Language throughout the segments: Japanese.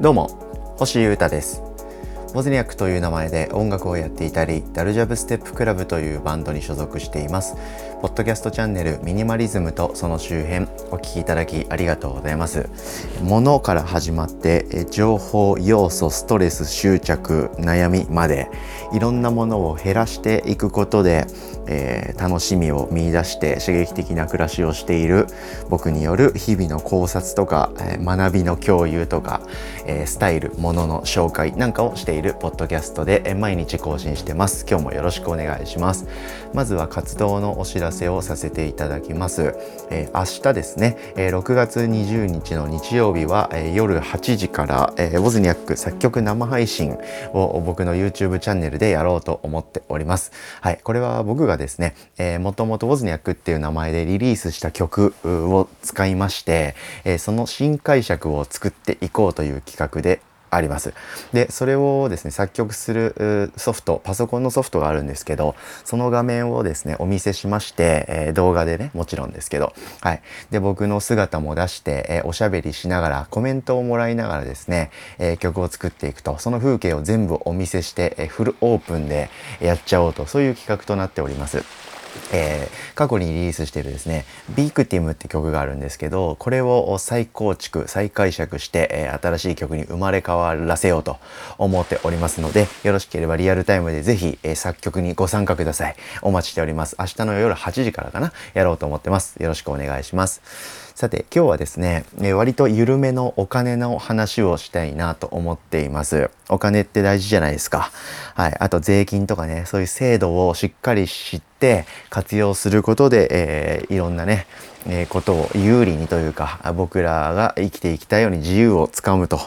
どうも星優太です。ボズニャックという名前で音楽をやっていたりダルジャブステップクラブというバンドに所属しています。ポッドキャストチャンネルミニマリズムとその周辺お聞きいただきありがとうございます。物から始まって情報要素ストレス執着悩みまでいろんなものを減らしていくことでえー、楽しみを見いだして刺激的な暮らしをしている僕による日々の考察とか、学びの共有とか、えー、スタイルものの紹介なんかをしているポッドキャストで、毎日更新してます。今日もよろしくお願いします。まずは活動のお知らせせをさせていただきます、え明日ですね、え6月20日の日曜日は、え夜8時から、えボズニャック作曲生配信を僕の YouTube チャンネルでやろうと思っております。はいこれは僕がですね、えー、もともとウォズニャックっていう名前でリリースした曲を使いまして、えー、その新解釈を作っていこうという企画であります。で、それをですね、作曲するソフト、パソコンのソフトがあるんですけど、その画面をですね、お見せしまして、えー、動画でね、もちろんですけど、はい。で、僕の姿も出して、えー、おしゃべりしながら、コメントをもらいながらですね、えー、曲を作っていくと、その風景を全部お見せして、えフルオープンでやっちゃおうと、そういう企画となっております。えー、過去にリリースしているですね「ビクティム」って曲があるんですけどこれを再構築再解釈して、えー、新しい曲に生まれ変わらせようと思っておりますのでよろしければリアルタイムでぜひ、えー、作曲にご参加くださいお待ちしております明日の夜8時からかなやろうと思ってますよろしくお願いしますさて今日はですね、え割と緩めのお金の話をしたいなと思っています。お金って大事じゃないですか。はい。あと税金とかね、そういう制度をしっかり知って活用することで、えー、いろんなね、えー、ことを有利にというか僕らが生きていきたいように自由をつかむと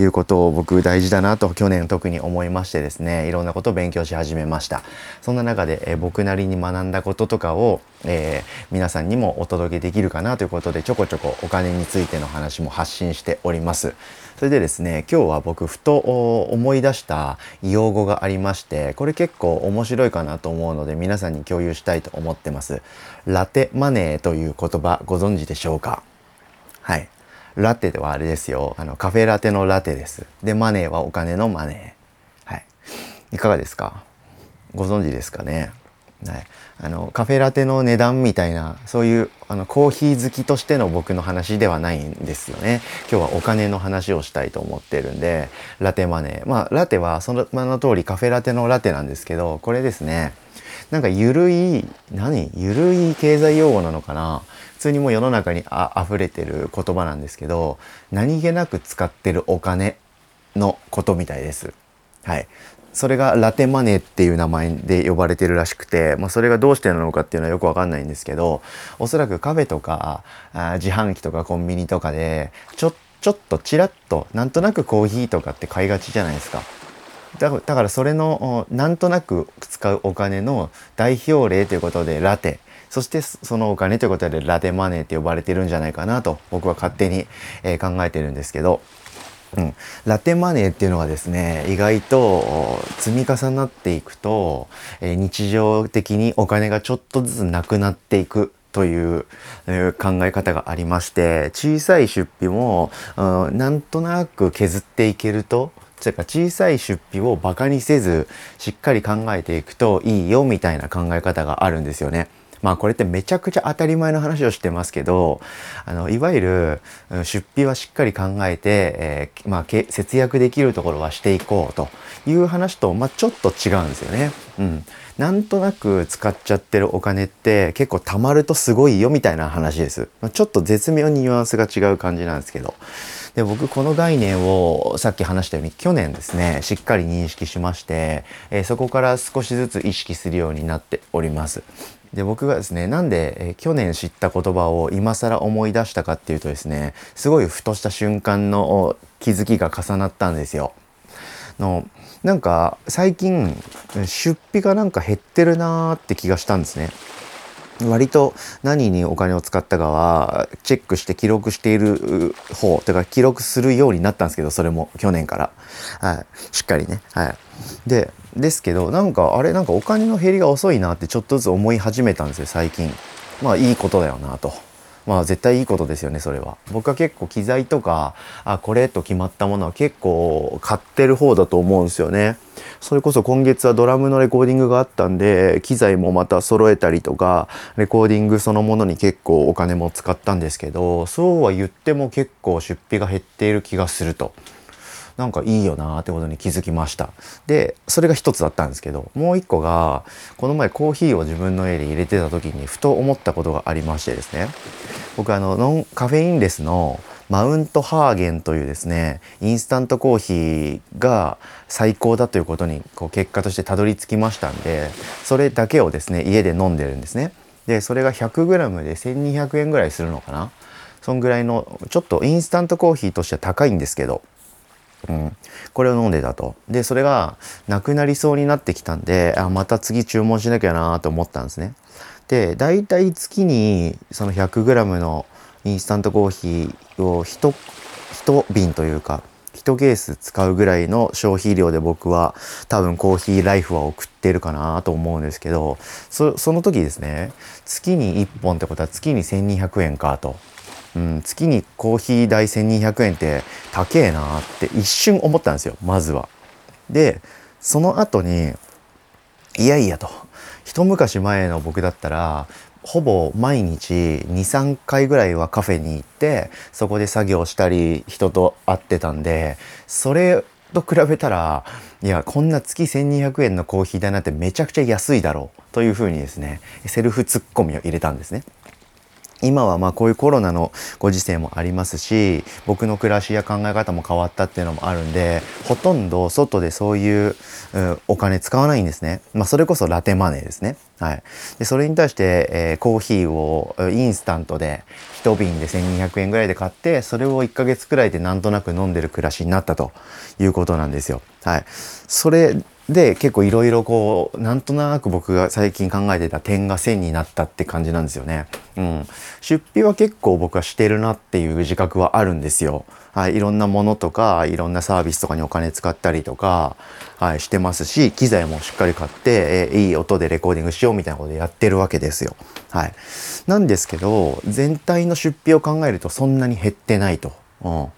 いうことを僕大事だなと去年特に思いましてですねいろんなことを勉強し始めました。そんな中で、えー、僕なりに学んだこととかを、えー、皆さんにもお届けできるかなということでちょこちょこお金についての話も発信しております。それでですね今日は僕ふと思い出した用語がありましてこれ結構面白いかなと思うので皆さんに共有したいと思ってます。ラテマネーという言葉ご存知でしょうか？はい。ラテではあれですよ。あのカフェラテのラテです。でマネーはお金のマネー。はい。いかがですか？ご存知ですかね？はい、あのカフェラテの値段みたいなそういうあのコーヒー好きとしての僕の話ではないんですよね。今日はお金の話をしたいと思ってるんでラテマネ。ーまあラテはその名の通りカフェラテのラテなんですけどこれですねなんかゆるい何？ゆるい経済用語なのかな？普通にもう世の中にあ溢れてる言葉なんですけど何気なく使ってるお金のことみたいです。はい、それがラテマネーっていう名前で呼ばれてるらしくて、まあ、それがどうしてなのかっていうのはよくわかんないんですけどおそらくカフェとかあ自販機とかコンビニとかでちょちょっとちらっとなんとなくコーヒーとかって買いがちじゃないですか。だからそれのなんとなく使うお金の代表例ということでラテそしてそのお金ということでラテマネーって呼ばれてるんじゃないかなと僕は勝手に、え考えてるんですけどうん、ラテマネーっていうのがですね意外と積み重なっていくと、え、日常的にお金がちょっとずつなくなっていくという、え、考え方がありまして小さい出費も、うん、なんとなく削っていけるとというか小さい出費をバカにせずしっかり考えていくといいよみたいな考え方があるんですよね。まあこれってめちゃくちゃ当たり前の話をしてますけどあのいわゆる出費はしっかり考えて、えー、まあ、節約できるところはしていこうという話と、まあ、ちょっと違うんですよね。うん、なんとなく使っちゃってるお金って結構貯まるとすごいよみたいな話です。まあ、ちょっと絶妙にニュアンスが違う感じなんですけど。で僕この概念をさっき話したように去年ですねしっかり認識しまして、えー、そこから少しずつ意識するようになっております。で僕がですねなんで、え去年知った言葉を今更思い出したかっていうとですねすごいふとした瞬間の気づきが重なったんですよ。のなんか最近出費がなんか減ってるなーって気がしたんですね。割と何にお金を使ったかはチェックして記録している方というか記録するようになったんですけどそれも去年から、はい、しっかりね。はい、でですけどなんかあれなんかお金の減りが遅いなってちょっとずつ思い始めたんですよ最近。まあいいことだよなと。まあ絶対いいことですよねそれは。僕は結構機材とかあこれと決まったものは結構買ってる方だと思うんですよね。それこそ今月はドラムのレコーディングがあったんで機材もまた揃えたりとかレコーディングそのものに結構お金も使ったんですけどそうは言っても結構出費が減っている気がすると。なんかいいよなーってことに気づきました。でそれが一つだったんですけどもう一個がこの前コーヒーを自分の家で入れてた時にふと思ったことがありましてですね。僕あのノンカフェインレスのマウントハーゲンというですねインスタントコーヒーが最高だということにこう結果としてたどり着きましたんでそれだけをですね家で飲んでるんですね。でそれが 100g で1200円ぐらいするのかな。そんぐらいのちょっとインスタントコーヒーとしては高いんですけどうん、これを飲んでたと。でそれがなくなりそうになってきたんであまた次注文しなきゃなと思ったんですね。で大体月にその 100g のインスタントコーヒーを 1, 1瓶というか1ケース使うぐらいの消費量で僕は多分コーヒーライフは送ってるかなと思うんですけどその時ですね。月に1本ってことは月に1200円かと。うん、月にコーヒー代1200円って高えなって一瞬思ったんですよまずは。でその後にいやいやと一昔前の僕だったらほぼ毎日23回ぐらいはカフェに行ってそこで作業したり人と会ってたんでそれと比べたらいやこんな月1200円のコーヒー代なんてめちゃくちゃ安いだろうというふうにですねセルフツッコミを入れたんですね。今はまあこういうコロナのご時世もありますし僕の暮らしや考え方も変わったっていうのもあるんでほとんど外でそういう、う、お金使わないんですね、まあ、それこそラテマネーですね、はい、でそれに対して、えー、コーヒーをインスタントで1瓶で1200円ぐらいで買ってそれを1ヶ月くらいでなんとなく飲んでる暮らしになったということなんですよ。はい、それで結構いろいろこうなんとなく僕が最近考えてた点が線になったって感じなんですよね。うん、出費は結構僕はしてるなっていう自覚はあるんですよ。はい、いろんなものとかいろんなサービスとかにお金使ったりとか、はい、してますし機材もしっかり買って、えいい音でレコーディングしようみたいなことやってるわけですよ。はい、なんですけど全体の出費を考えるとそんなに減ってないと。うん、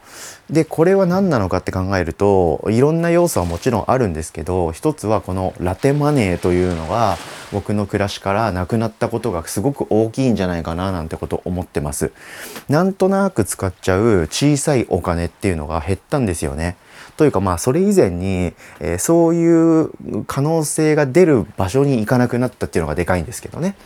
でこれは何なのかって考えるといろんな要素はもちろんあるんですけど一つはこのラテマネーというのが僕の暮らしからなくなったことがすごく大きいんじゃないかななんてこと思ってます。なんとなく使っちゃう小さいお金っていうのが減ったんですよね。というかまあそれ以前に、えー、そういう可能性が出る場所に行かなくなったっていうのがでかいんですけどね。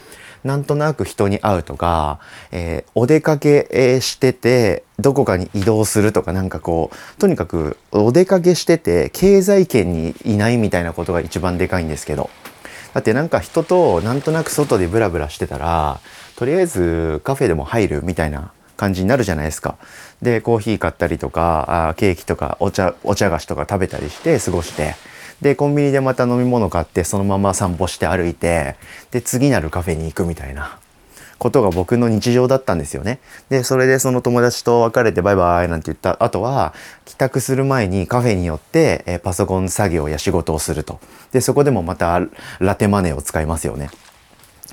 なんとなく人に会うとか、えー、お出かけしててどこかに移動するとかなんかこうとにかくお出かけしてて経済圏にいないみたいなことが一番でかいんですけどだってなんか人となんとなく外でブラブラしてたらとりあえずカフェでも入るみたいな感じになるじゃないですか。でコーヒー買ったりとかあケーキとかお茶お茶菓子とか食べたりして過ごしてでコンビニでまた飲み物買ってそのまま散歩して歩いてで次なるカフェに行くみたいなことが僕の日常だったんですよね。でそれでその友達と別れてバイバイなんて言った後は帰宅する前にカフェに寄って、えパソコン作業や仕事をすると。でそこでもまたラテマネーを使いますよね。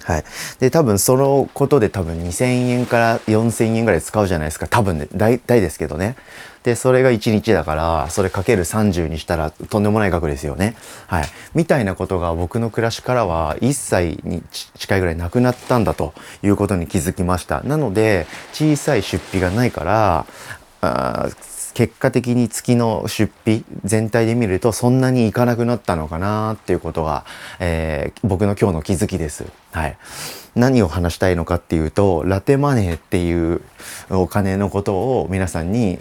はい。で、多分そのことで多分2000円から4000円ぐらい使うじゃないですか。多分ね、大体ですけどね。で、それが1日だから、それかける30にしたらとんでもない額ですよね。はい。みたいなことが僕の暮らしからは一切に近いぐらいなくなったんだということに気づきました。なので、小さい出費がないから、あ結果的に月の出費全体で見るとそんなにいかなくなったのかなっていうことが、えー、僕の今日の気づきです。はい。何を話したいのかっていうとラテマネーっていうお金のことを皆さんに、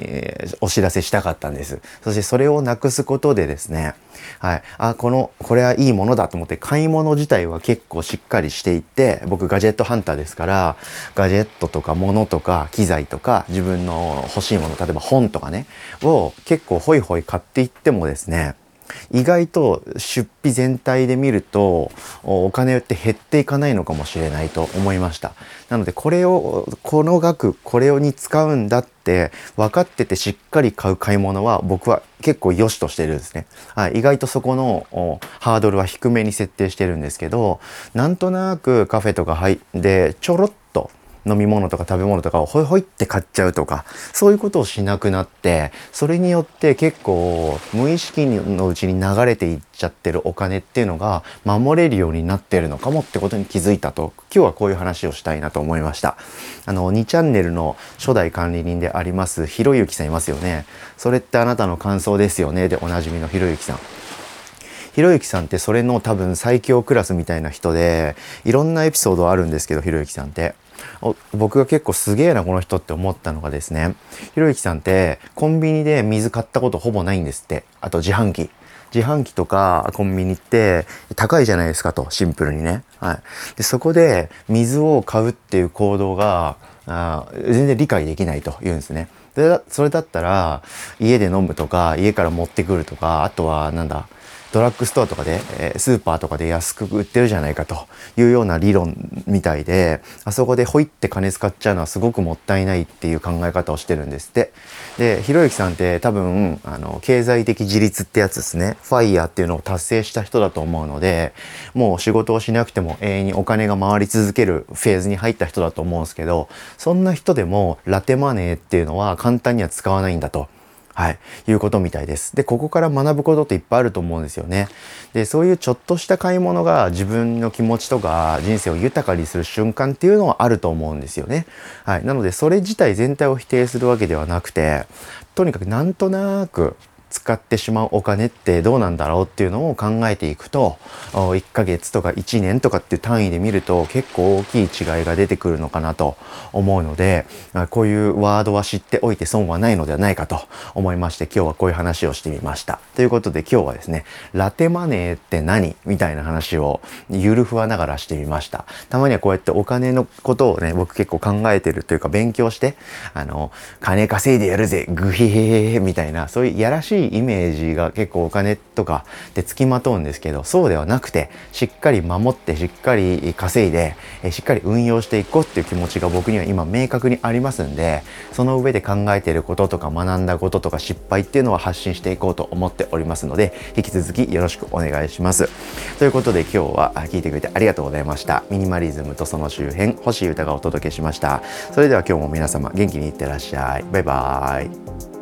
お知らせしたかったんです。そしてそれをなくすことでですねはい。あこのこれはいいものだと思って買い物自体は結構しっかりしていって僕ガジェットハンターですからガジェットとか物とか機材とか自分の欲しいもの例えば本とかねを結構ホイホイ買っていってもですね意外と出費全体で見るとお金って減っていかないのかもしれないと思いました。なのでこれをこの額これに使うんだって分かっててしっかり買う買い物は僕は結構良しとしてるんですね、はい、意外とそこのハードルは低めに設定してるんですけどなんとなくカフェとか入ってちょろっと飲み物とか食べ物とかをホイホイって買っちゃうとかそういうことをしなくなってそれによって結構無意識のうちに流れていっちゃってるお金っていうのが守れるようになってるのかもってことに気づいたと今日はこういう話をしたいなと思いました。あの2チャンネルの初代管理人でありますひろゆきさんいますよね。それってあなたの感想ですよね？でおなじみのひろゆきさん。ひろゆきさんってそれの多分最強クラスみたいな人でいろんなエピソードあるんですけどひろゆきさんって。僕が結構すげえなこの人って思ったのがですねひろゆきさんってコンビニで水買ったことほぼないんですって。あと自販機。自販機とかコンビニって高いじゃないですかと。シンプルにね、はい、でそこで水を買うっていう行動があ全然理解できないと言うんですね。でそれだったら家で飲むとか家から持ってくるとかあとはなんだドラッグストアとかで、えー、スーパーとかで安く売ってるじゃないかというような理論みたいであそこでほいって金使っちゃうのはすごくもったいないっていう考え方をしてるんですってでひろゆきさんって多分あの経済的自立ってやつですねファイヤーっていうのを達成した人だと思うのでもう仕事をしなくても永遠にお金が回り続けるフェーズに入った人だと思うんですけどそんな人でもラテマネーっていうのは簡単には使わないんだと。はい、いうことみたいです。で、ここから学ぶことっていっぱいあると思うんですよね。で、そういうちょっとした買い物が自分の気持ちとか人生を豊かにする瞬間っていうのはあると思うんですよね。はい、なので、それ自体全体を否定するわけではなくて、とにかくなんとなく使ってしまうお金ってどうなんだろうっていうのを考えていくと1ヶ月とか1年とかっていう単位で見ると結構大きい違いが出てくるのかなと思うのでこういうワードは知っておいて損はないのではないかと思いまして今日はこういう話をしてみました。ということで今日はですねラテマネーって何みたいな話をゆるふわながらしてみました。たまにはこうやってお金のことをね僕結構考えてるというか勉強してあの金稼いでやるぜグヒヘヘヘみたいなそういうやらしいしいイメージが結構お金とかでつきまとうんですけどそうではなくてしっかり守ってしっかり稼いでしっかり運用していこうっていう気持ちが僕には今明確にありますんでその上で考えていることとか学んだこととか失敗っていうのは発信していこうと思っておりますので引き続きよろしくお願いします。ということで今日は聞いてくれてありがとうございました。ミニマリズムとその周辺星歌がお届けしました。それでは今日も皆様元気にいってらっしゃい。バイバーイ。